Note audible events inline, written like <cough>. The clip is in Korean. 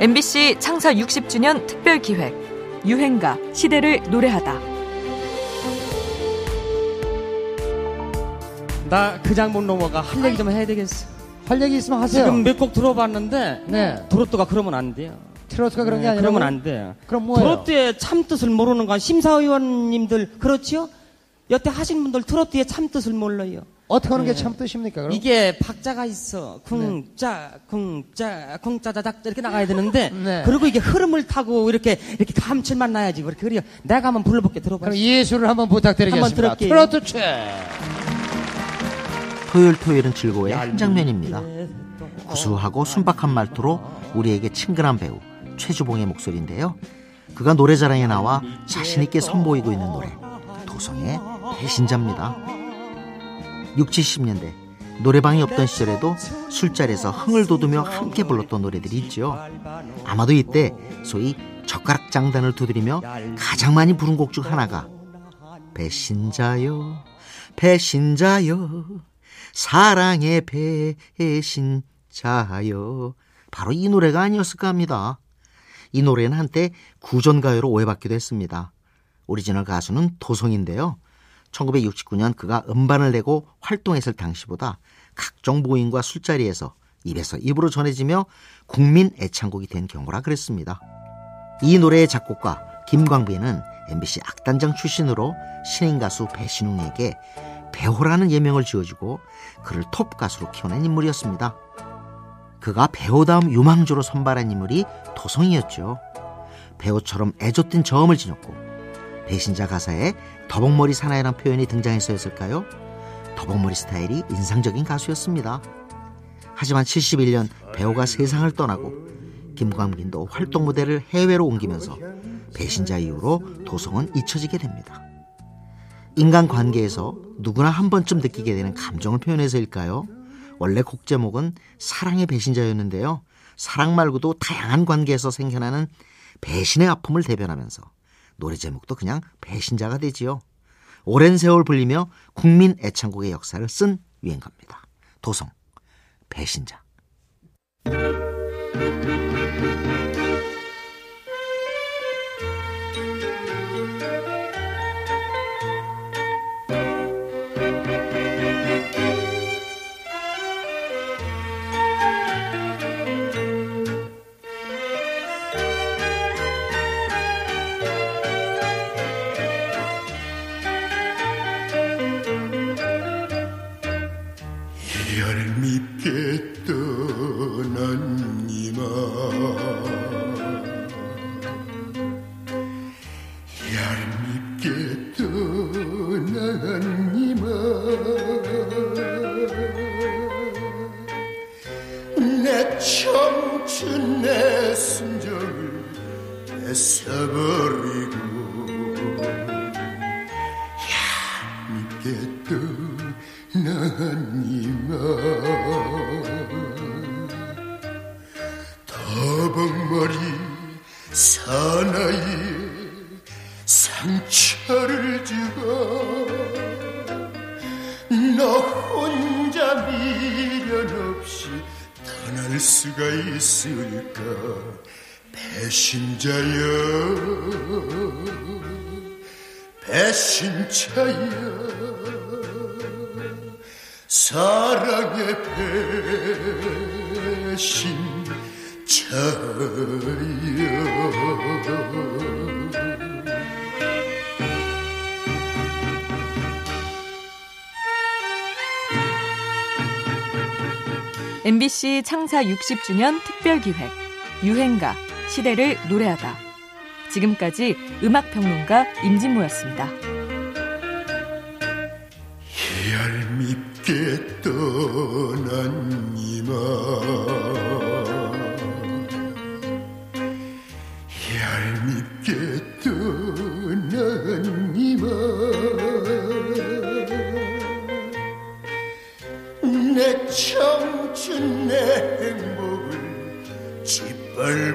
MBC 창사 60주년 특별 기획 유행가 시대를 노래하다. 나 그냥 못 넘어가. 할 얘기 좀 해야 되겠어. 할 얘기 있으면 하세요. 지금 몇 곡 들어봤는데 네. 트로트가 그러면 안 돼요. 트로트가 그런 게 네, 아니라 그러면 안 돼요. 그럼 뭐예요? 트로트의 참 뜻을 모르는 건 심사위원님들 그렇지요? 여태 하신 분들 트로트의 참뜻을 몰라요. 어떻게 하는 게 네. 참 뜻입니까? 그럼? 이게 박자가 있어. 쿵짜, 쿵짜, 쿵짜자작 이렇게 나가야 되는데 <laughs> 네. 그리고 이게 흐름을 타고 이렇게 이렇게 감칠만 나야지. 그렇게 그래요. 내가 한번 불러볼게 들어봐. 그럼 예술을 한번 부탁드리겠습니다. 한번 들을게요. 트로트 최. 토요일 토요일은 즐거워의 한 장면입니다. 구수하고 순박한 말투로 우리에게 친근한 배우 최주봉의 목소리인데요. 그가 노래자랑에 나와 자신 있게 선보이고 있는 노래 도성의 배신자입니다. 6, 70년대 노래방이 없던 시절에도 술자리에서 흥을 돋우며 함께 불렀던 노래들이 있죠. 아마도 이때 소위 젓가락 장단을 두드리며 가장 많이 부른 곡 중 하나가 배신자요 배신자요 사랑의 배신자요 바로 이 노래가 아니었을까 합니다. 이 노래는 한때 구전가요로 오해받기도 했습니다. 오리지널 가수는 도성인데요. 1969년 그가 음반을 내고 활동했을 당시보다 각종 모임과 술자리에서 입에서 입으로 전해지며 국민 애창곡이 된 경우라 그랬습니다. 이 노래의 작곡가 김광빈은 MBC 악단장 출신으로 신인 가수 배신웅에게 배호라는 예명을 지어주고 그를 톱 가수로 키워낸 인물이었습니다. 그가 배우다음 유망주로 선발한 인물이 도성이었죠. 배우처럼 애줬던 저음을 지녔고 배신자 가사에 더벅머리 사나이란 표현이 등장해서였을까요? 더벅머리 스타일이 인상적인 가수였습니다. 하지만 71년 배우가 세상을 떠나고 김광빈도 활동 무대를 해외로 옮기면서 배신자 이후로 도성은 잊혀지게 됩니다. 인간 관계에서 누구나 한 번쯤 느끼게 되는 감정을 표현해서일까요? 원래 곡 제목은 사랑의 배신자였는데요. 사랑 말고도 다양한 관계에서 생겨나는 배신의 아픔을 대변하면서 노래 제목도 그냥 배신자가 되지요. 오랜 세월 불리며 국민 애창곡의 역사를 쓴 유행가입니다. 도성, 배신자. 얄밉게 떠난 이마. 얄밉게 떠난 이마. 내 청춘 내 순정을 뺏어버리고 사나이에 상처를 주고 너 혼자 미련 없이 떠날 수가 있을까? 배신자여 배신자여 사랑의 배신 자여 MBC 창사 60주년 특별 기획 유행가 시대를 노래하다. 지금까지 음악 평론가 임진모였습니다. 얄밉게 떠 내